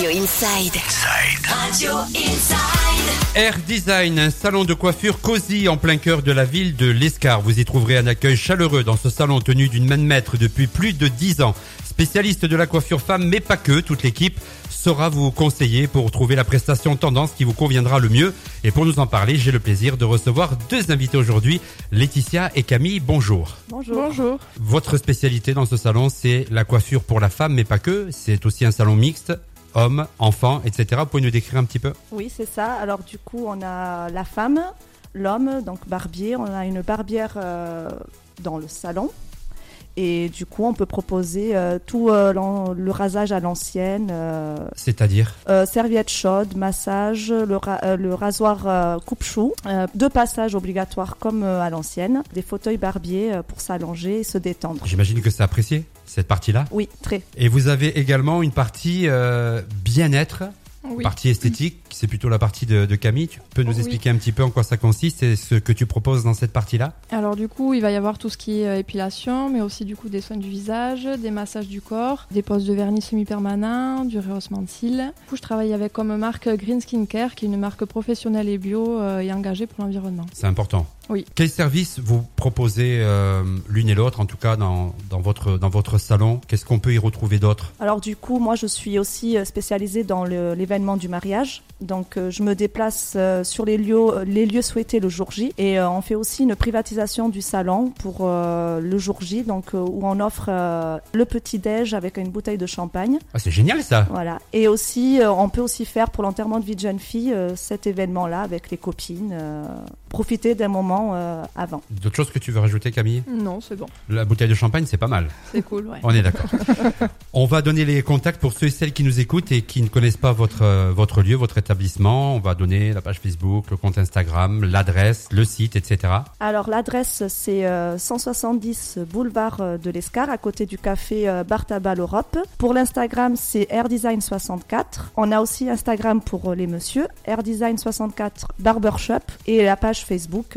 Radio Inside. Radio Inside. Air Design, un salon de coiffure cosy en plein cœur de la ville de l'Escar. Vous y trouverez un accueil chaleureux dans ce salon tenu d'une main de maître depuis plus de 10 ans. Spécialiste de la coiffure femme, mais pas que, toute l'équipe saura vous conseiller pour trouver la prestation tendance qui vous conviendra le mieux. Et pour nous en parler, j'ai le plaisir de recevoir deux invités aujourd'hui, Laetitia et Camille. Bonjour. Bonjour. Bonjour. Votre spécialité dans ce salon, c'est la coiffure pour la femme, mais pas que. C'est aussi un salon mixte hommes, enfants, etc. Vous pouvez nous décrire un petit peu? Oui, c'est ça. Alors du coup, on a la femme, l'homme, donc barbier. On a une barbière euh, dans le salon. Et du coup, on peut proposer euh, tout euh, le rasage à l'ancienne, euh, C'est-à-dire serviette chaude, massage, le, ra- le rasoir coupe-chou, deux passages obligatoires comme à l'ancienne, des fauteuils barbiers pour s'allonger et se détendre. J'imagine que c'est apprécié, cette partie-là? Oui, très. Et vous avez également une partie bien-être, Oui. partie esthétique, c'est plutôt la partie de, de Camille. Tu peux nous Oui. expliquer un petit peu en quoi ça consiste et ce que tu proposes dans cette partie-là Alors du coup, il va y avoir tout ce qui est euh, épilation, mais aussi du coup des soins du visage, des massages du corps, des poses de vernis semi-permanent, du rehaussement de cils. Du coup, je travaille avec comme marque Green Skincare, qui est une marque professionnelle et bio euh, et engagée pour l'environnement. C'est important. Oui. Quels services vous proposez euh, l'une et l'autre, en tout cas dans, dans, votre, dans votre salon? Qu'est-ce qu'on peut y retrouver d'autre? Alors du coup, moi je suis aussi euh, spécialisée dans l'événement du mariage. Donc euh, je me déplace euh, sur les lieux, les lieux souhaités le jour J. Et on fait aussi une privatisation du salon pour le jour J, donc où on offre le petit déj avec une bouteille de champagne. ah, C'est génial ça Voilà. Et aussi, on peut aussi faire pour l'enterrement de vie de jeune fille cet événement-là avec les copines. profiter d'un moment euh, avant. D'autres choses que tu veux rajouter Camille? Non, c'est bon, La bouteille de champagne, c'est pas mal. c'est cool, ouais. On est d'accord. On va donner les contacts pour ceux et celles qui nous écoutent et qui ne connaissent pas votre, euh, votre lieu, votre établissement. On va donner la page Facebook, le compte Instagram, l'adresse, le site, etc. Alors l'adresse c'est euh, 170 boulevard euh, de l'Escar à côté du café euh, Bar Tabac l'Europe. Pour l'Instagram c'est airdesign64. On a aussi Instagram pour les messieurs airdesign64 barbershop et la page Facebook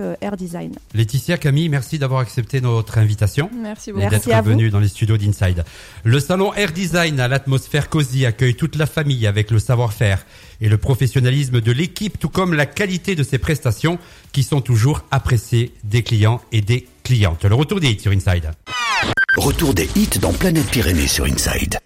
Laetitia, Camille, merci d'avoir accepté notre invitation. Merci et beaucoup. Merci d'être à vous. venu dans les studios d'Inside. Le salon Air Design à l'atmosphère cosy accueille toute la famille avec le savoir-faire et le professionnalisme de l'équipe, tout comme la qualité de ses prestations qui sont toujours appréciées des clients et des clientes. Le retour des hits sur Inside. Retour des hits dans Planète Pyrénées sur Inside.